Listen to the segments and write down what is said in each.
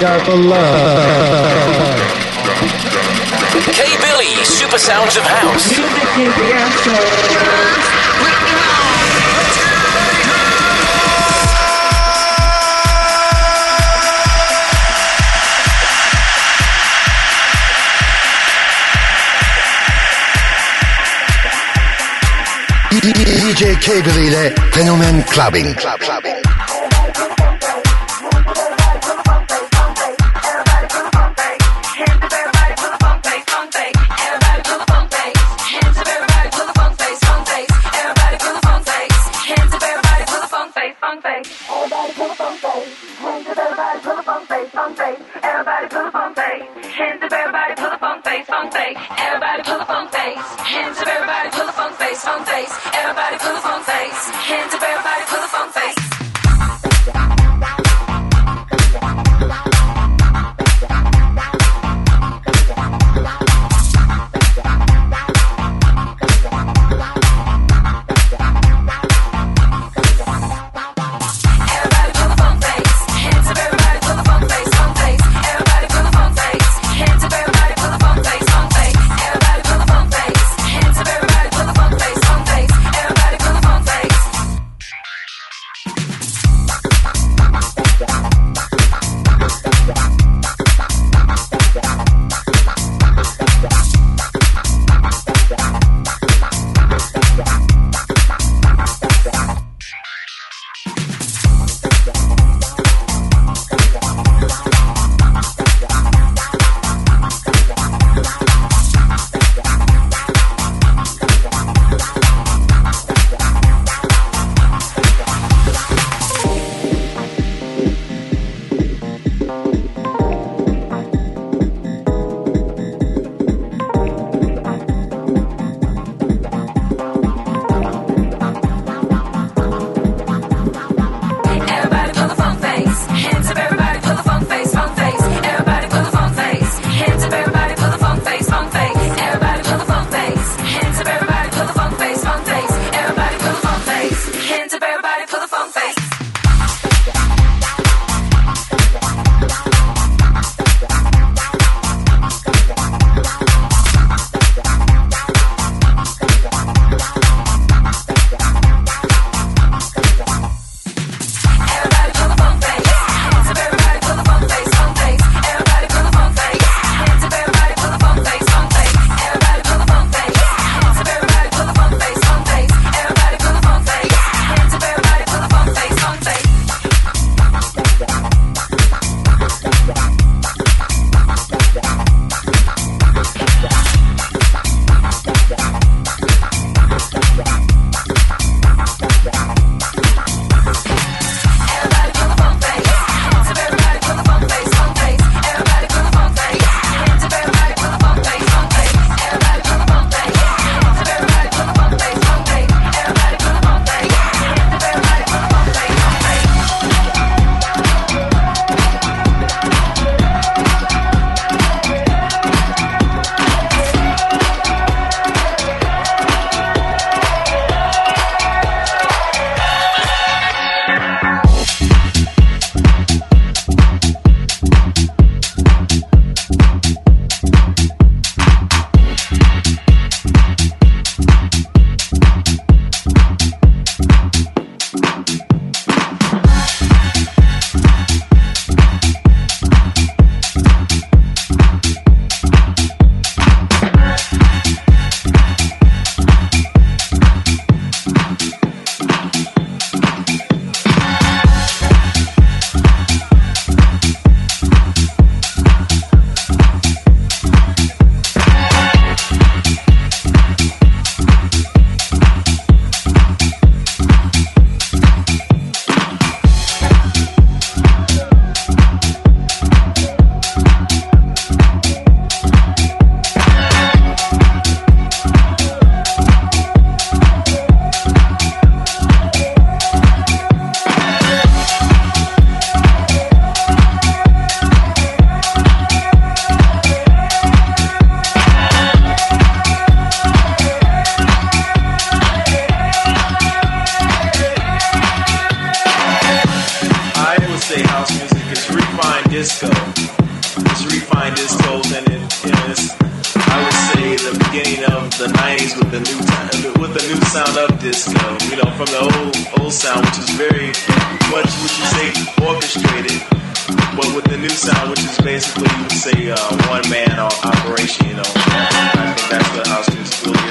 Got the love. K Billy, Super Sounds of House. DJ Cable ile Fenomen Clubbing. Club, clubbing. Sound, which is very much, would you say, orchestrated, but with the new sound, which is basically you would say uh, one man operation. You know, I think that's what house music.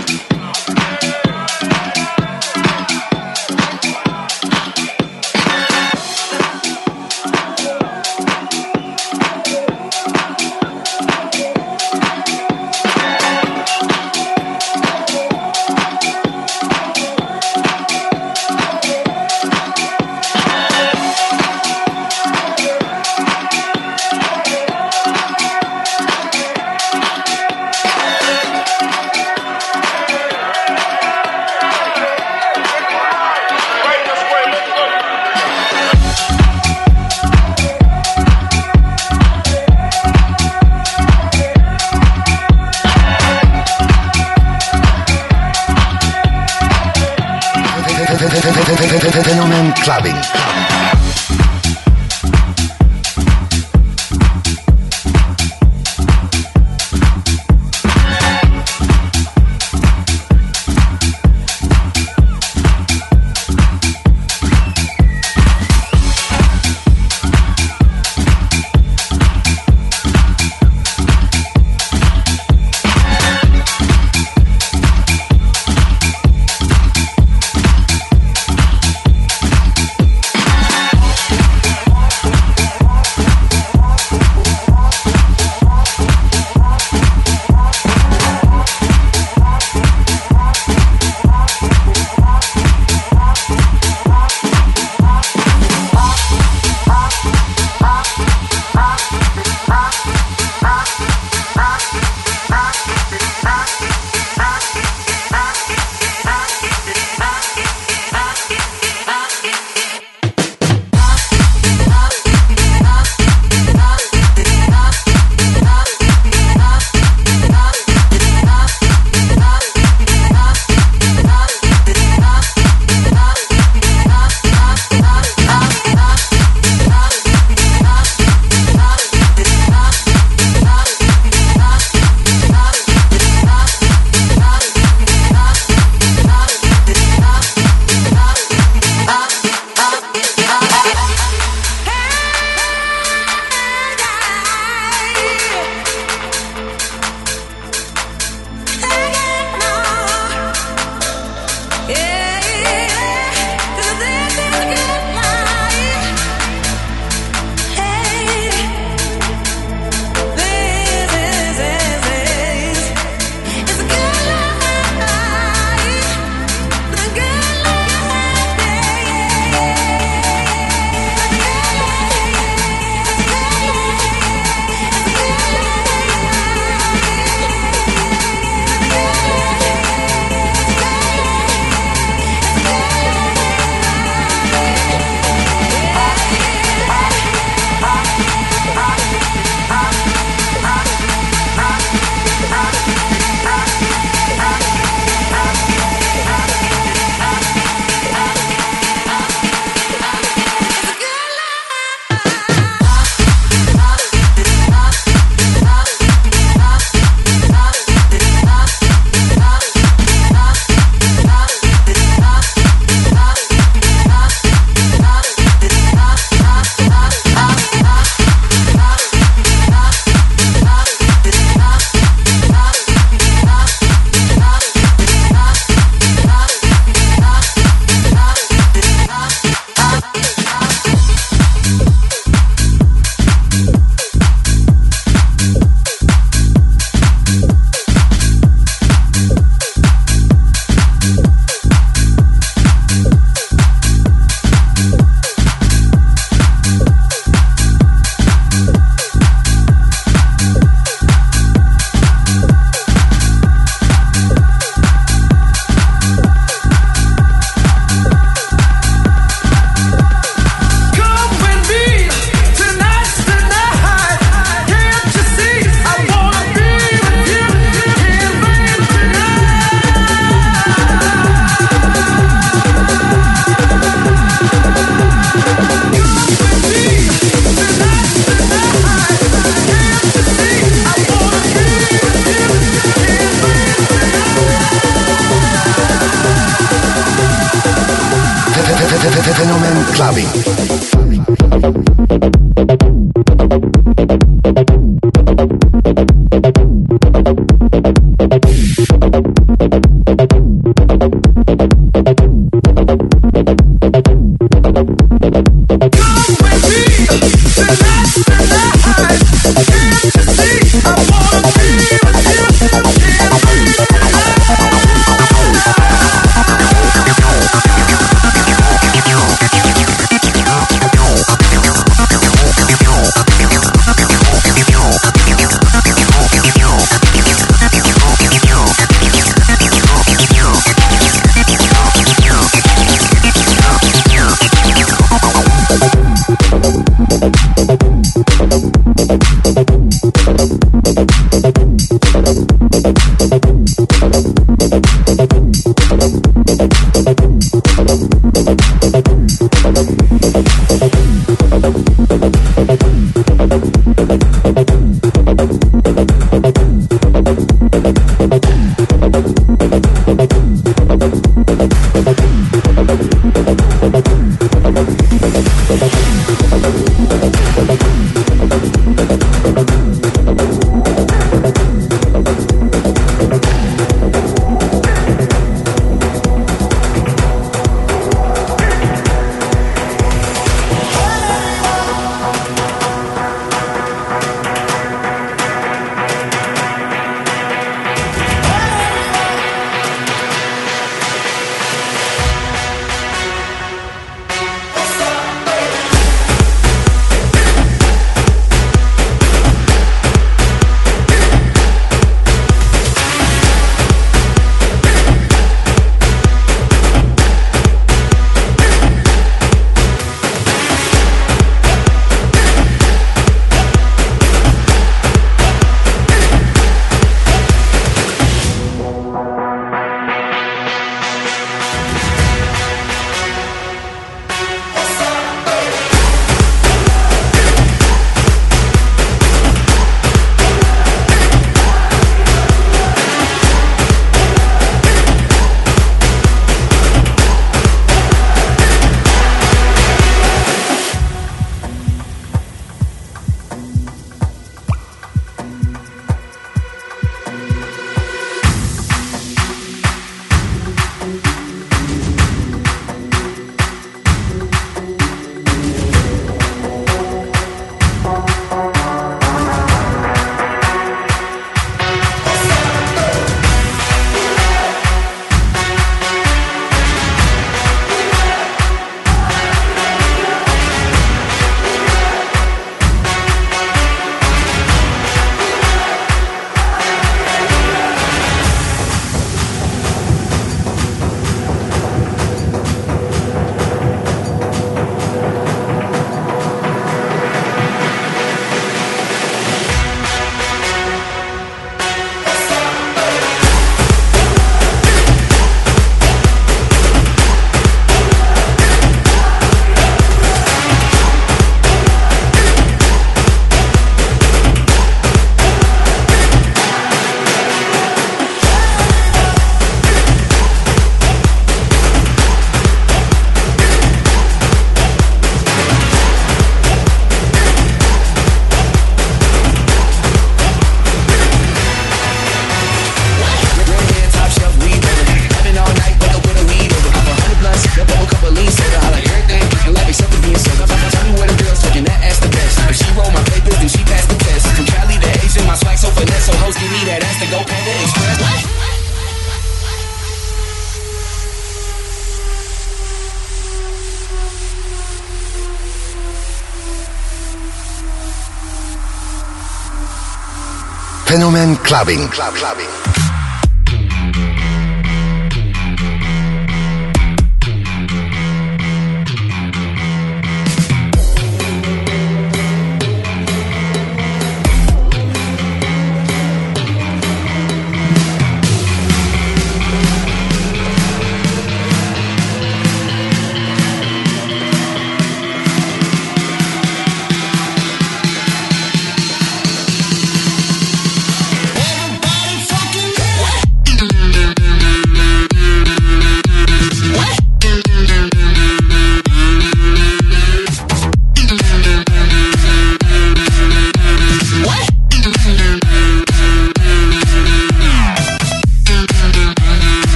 Clubbing. Club Clubbing.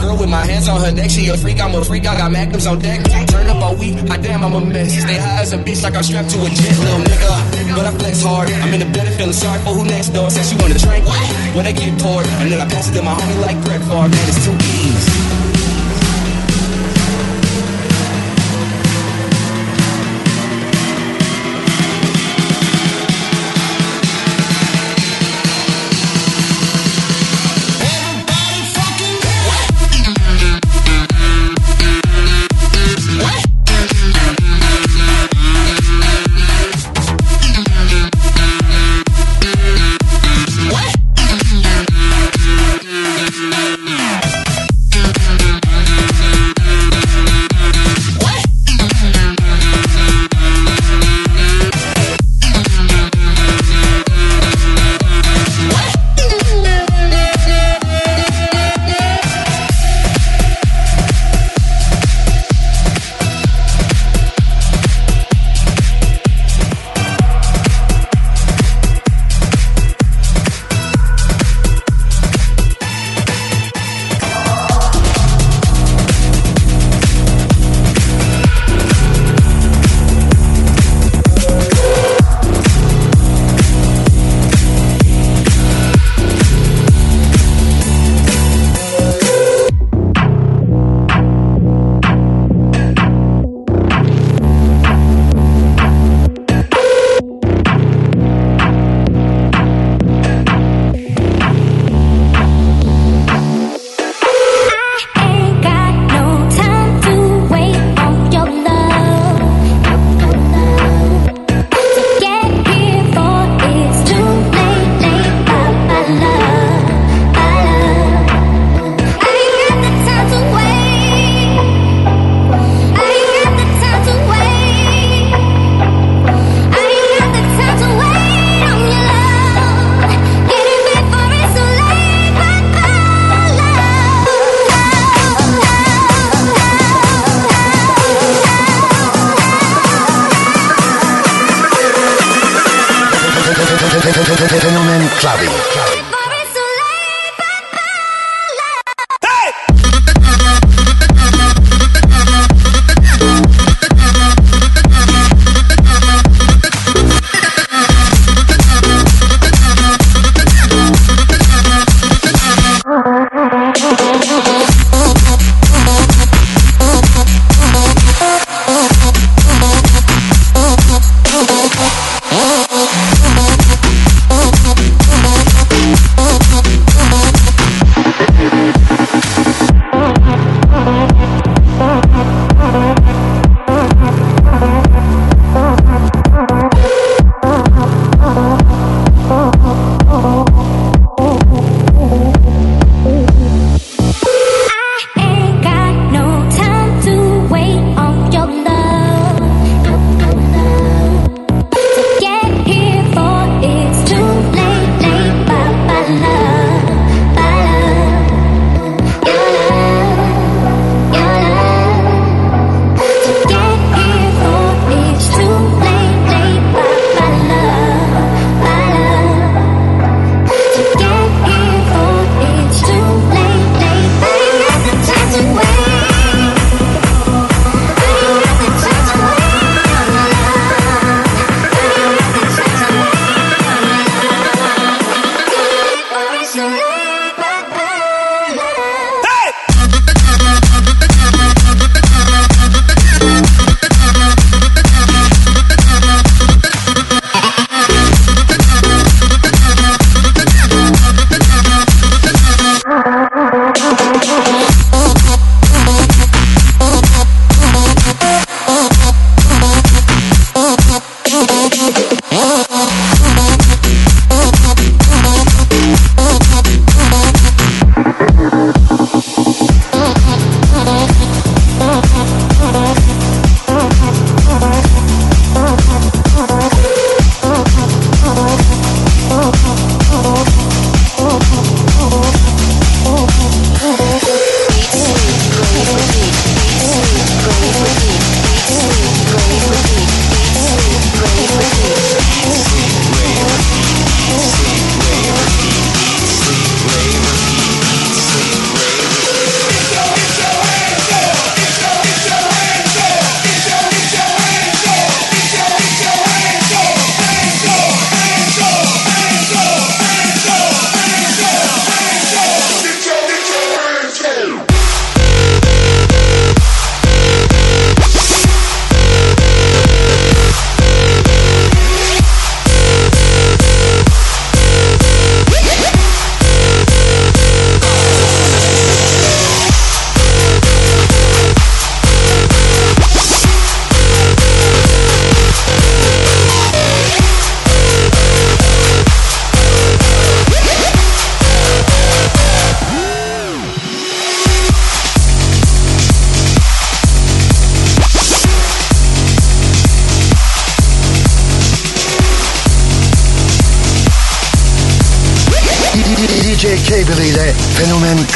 Girl with my hands on her neck, she a freak, I'm a freak, I got magnums on deck. Turn up all week, I damn, I'm a mess. Stay high as a bitch like I'm strapped to a jet, little nigga. But I flex hard, I'm in the bed feeling sorry for who next door. Said she to drink when they get poured. And then I pass it to my homie like Brett Favre, man, it's too easy.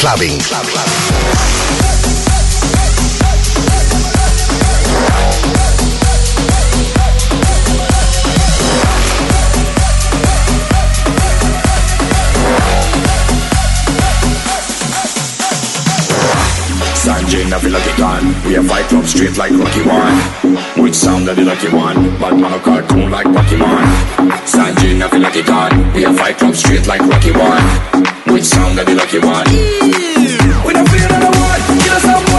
clubbing. Club, club. Sanjin never lucky gun. We have fight club straight like Rocky One. Which sound of the lucky one? But man a cartoon like Pokemon. Sanjin never lucky gun. We have fight club straight like Rocky One. Which song that be like you want? We don't feel no one, give us some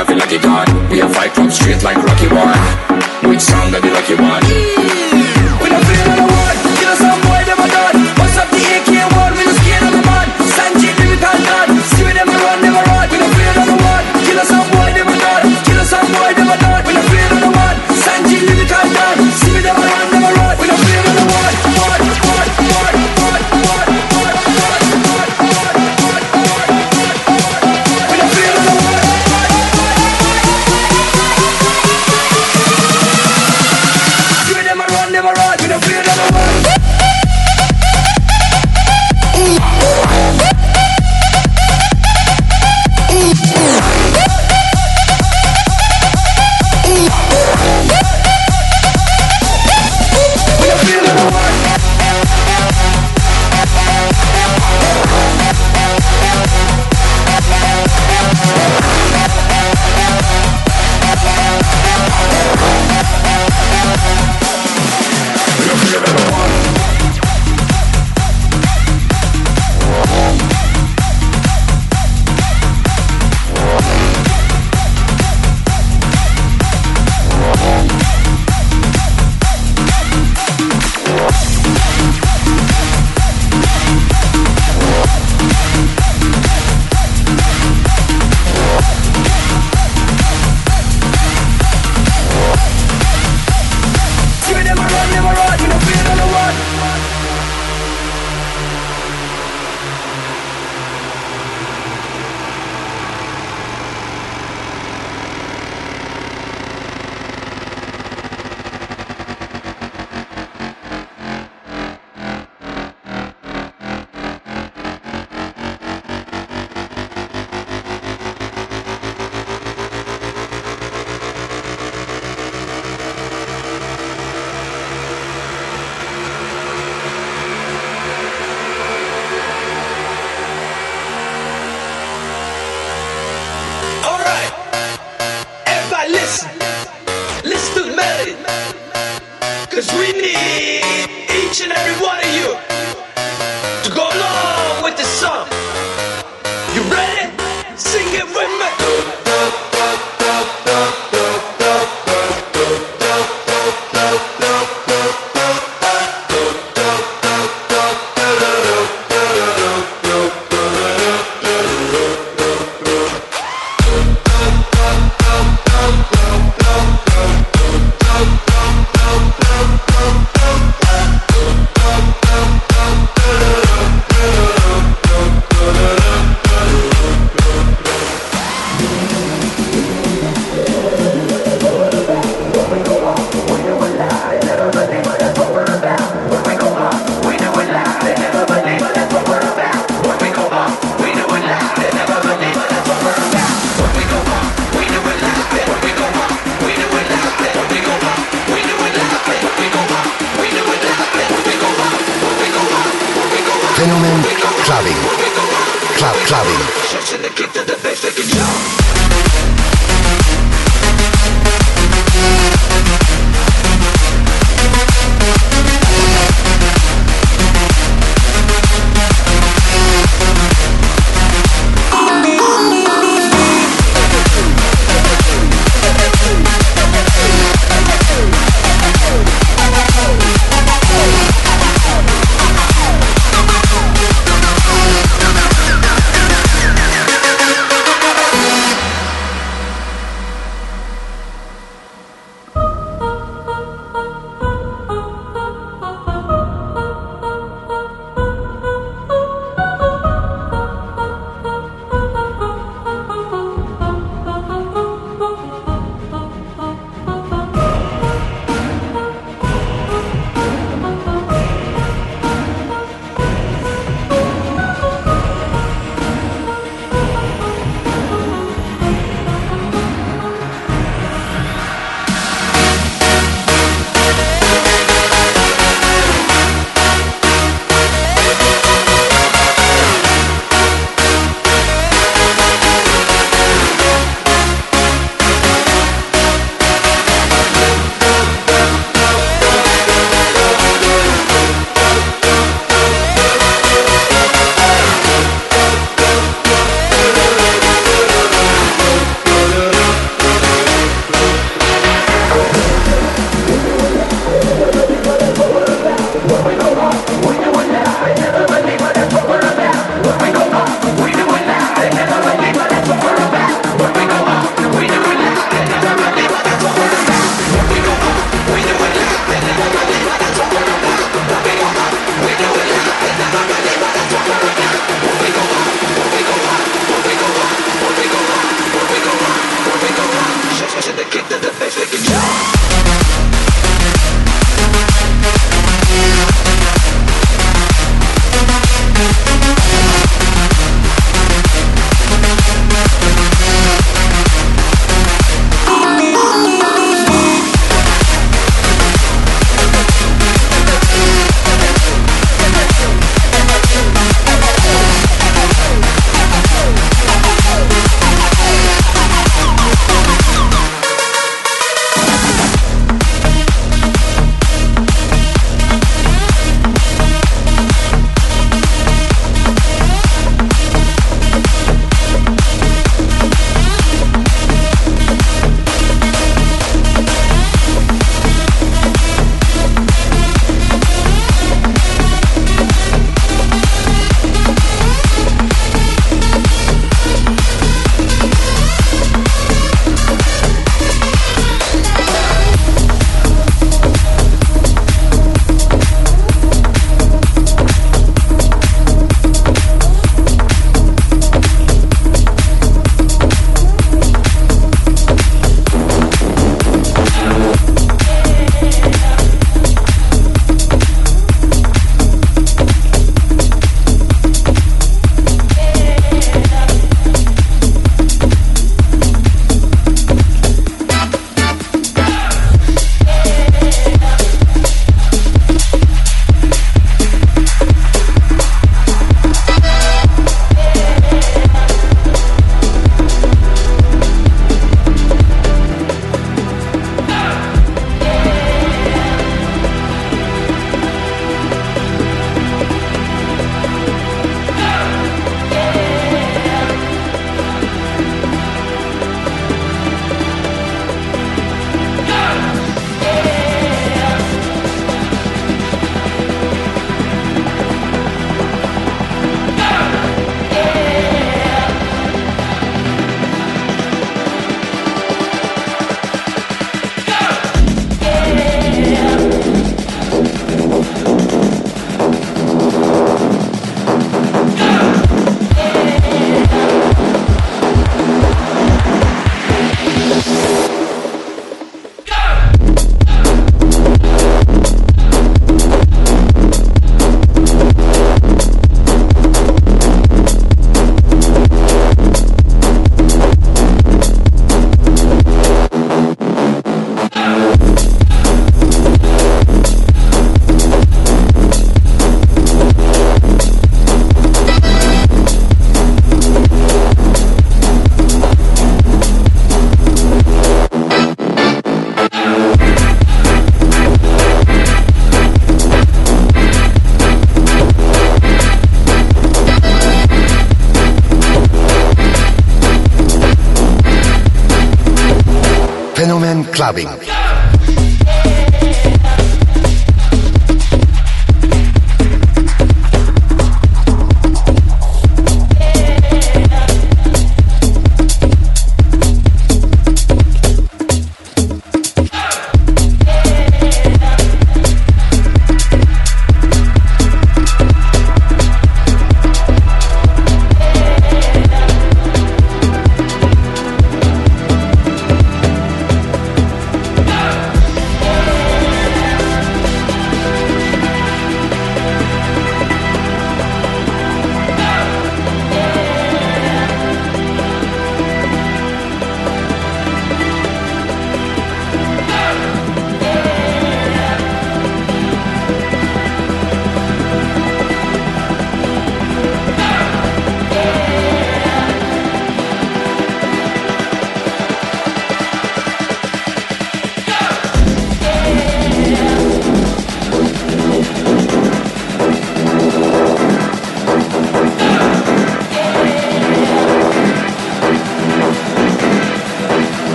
nothing like a god We are fight from straight like Rocky One Which sound are the lucky one?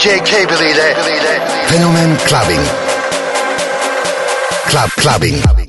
DJ Cable ile Fenomen Clubbing. Club Clubbing.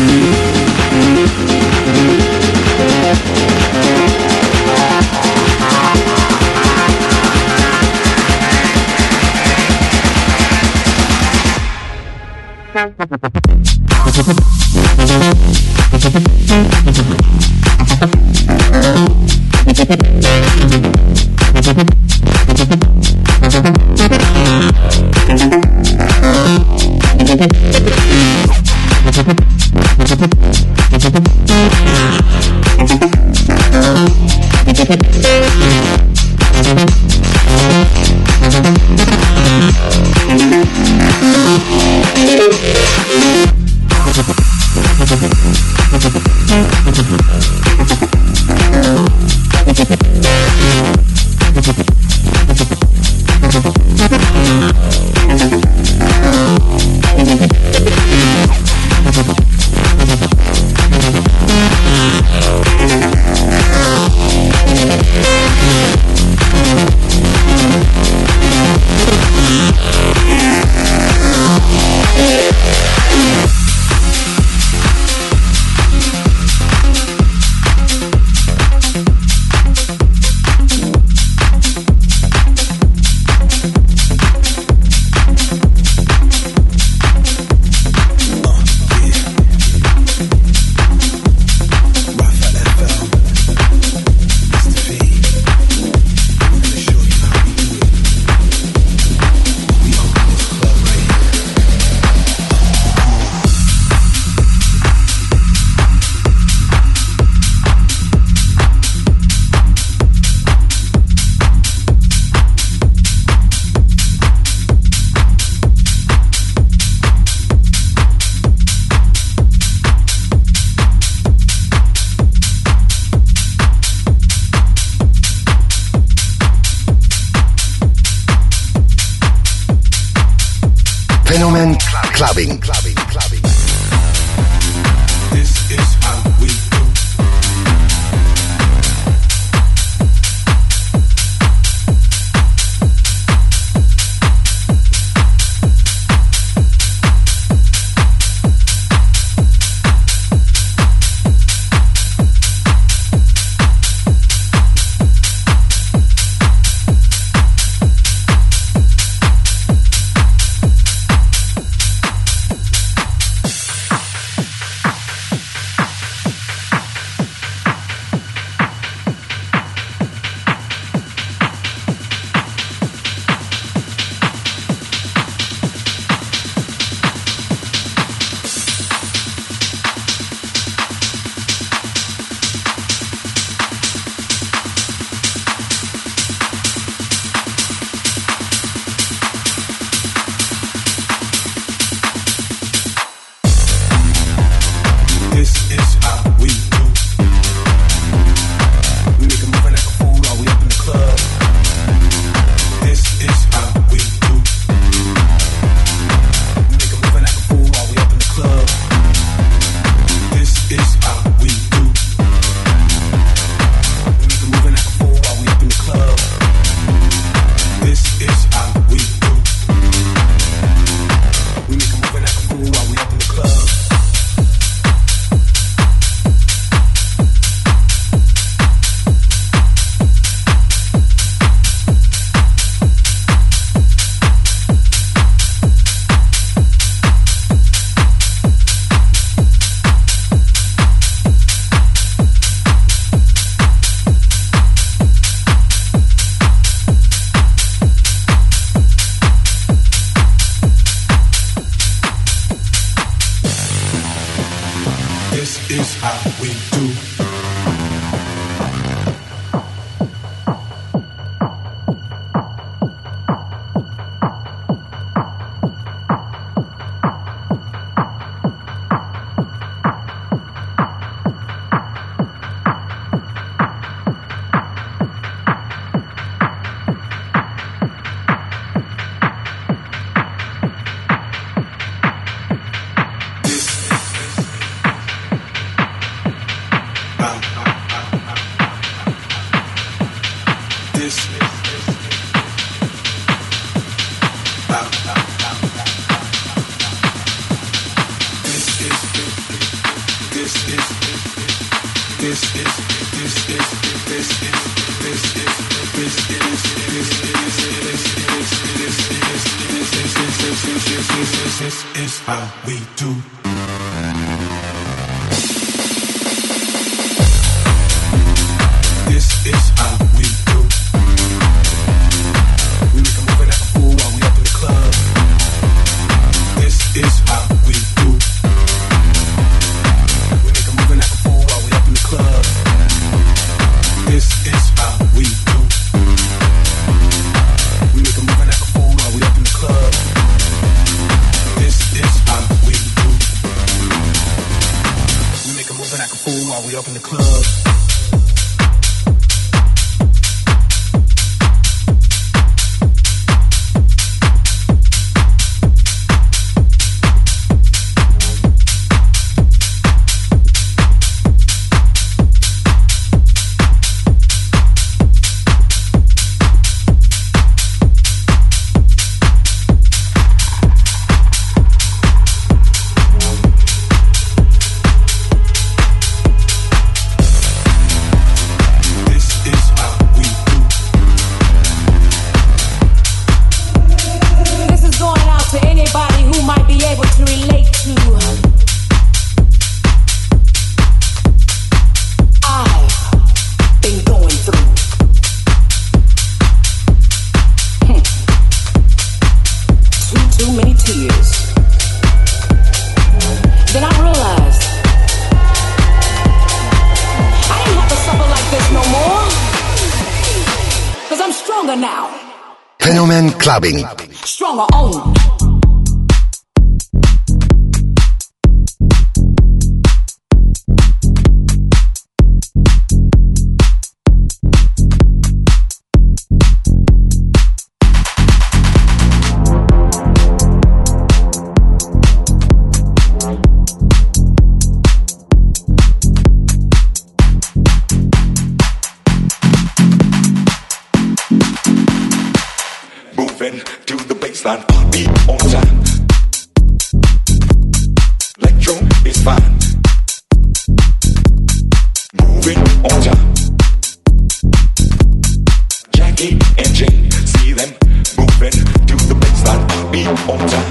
Mm-hmm. Clubbing. We up in the club. on time.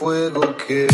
Fuego que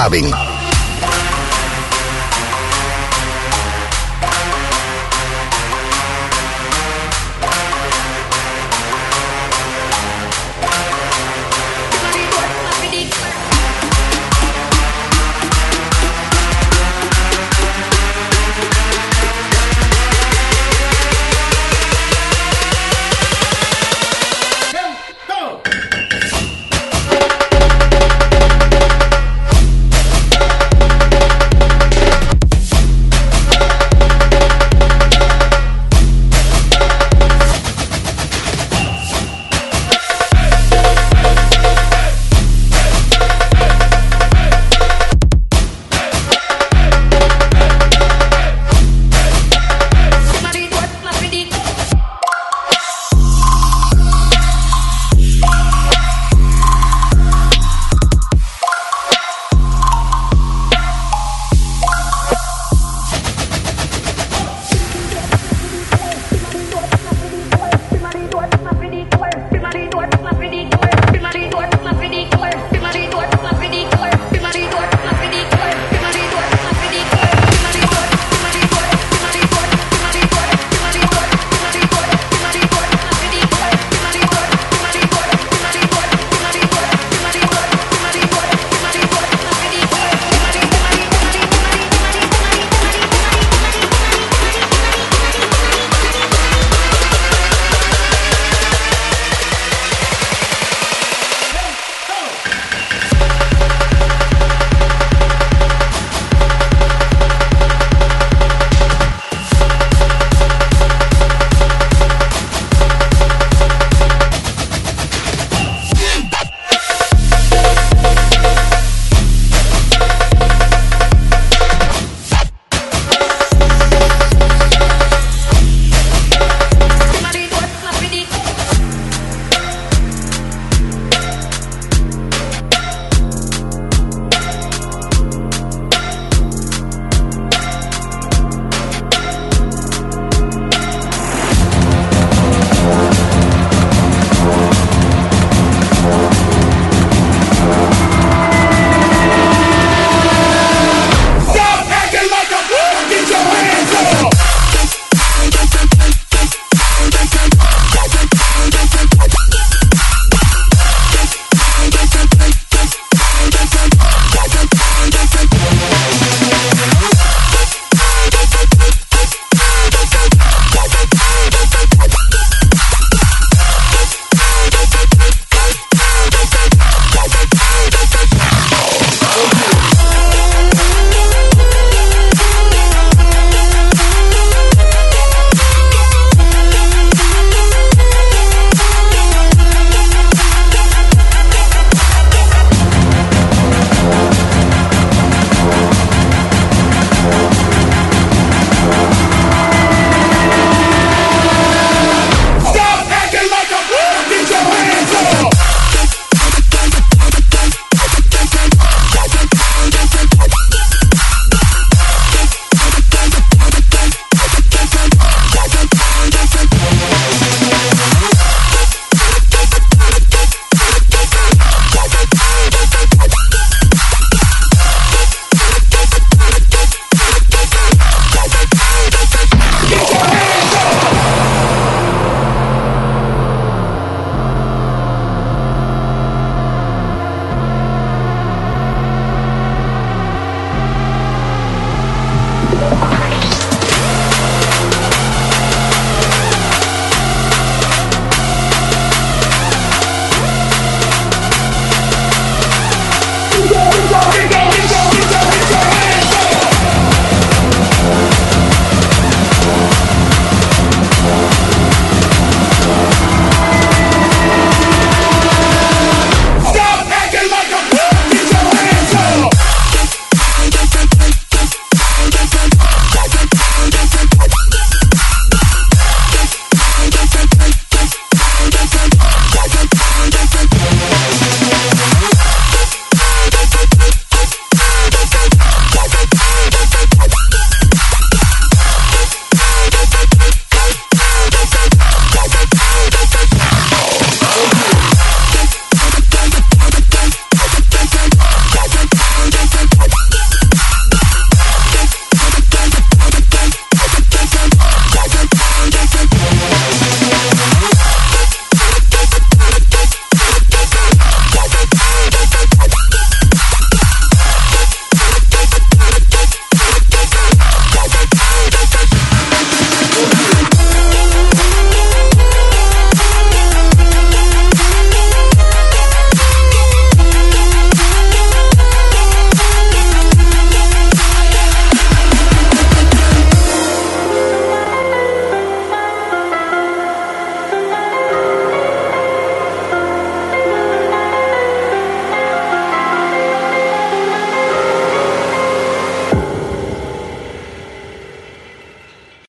Club clubbing.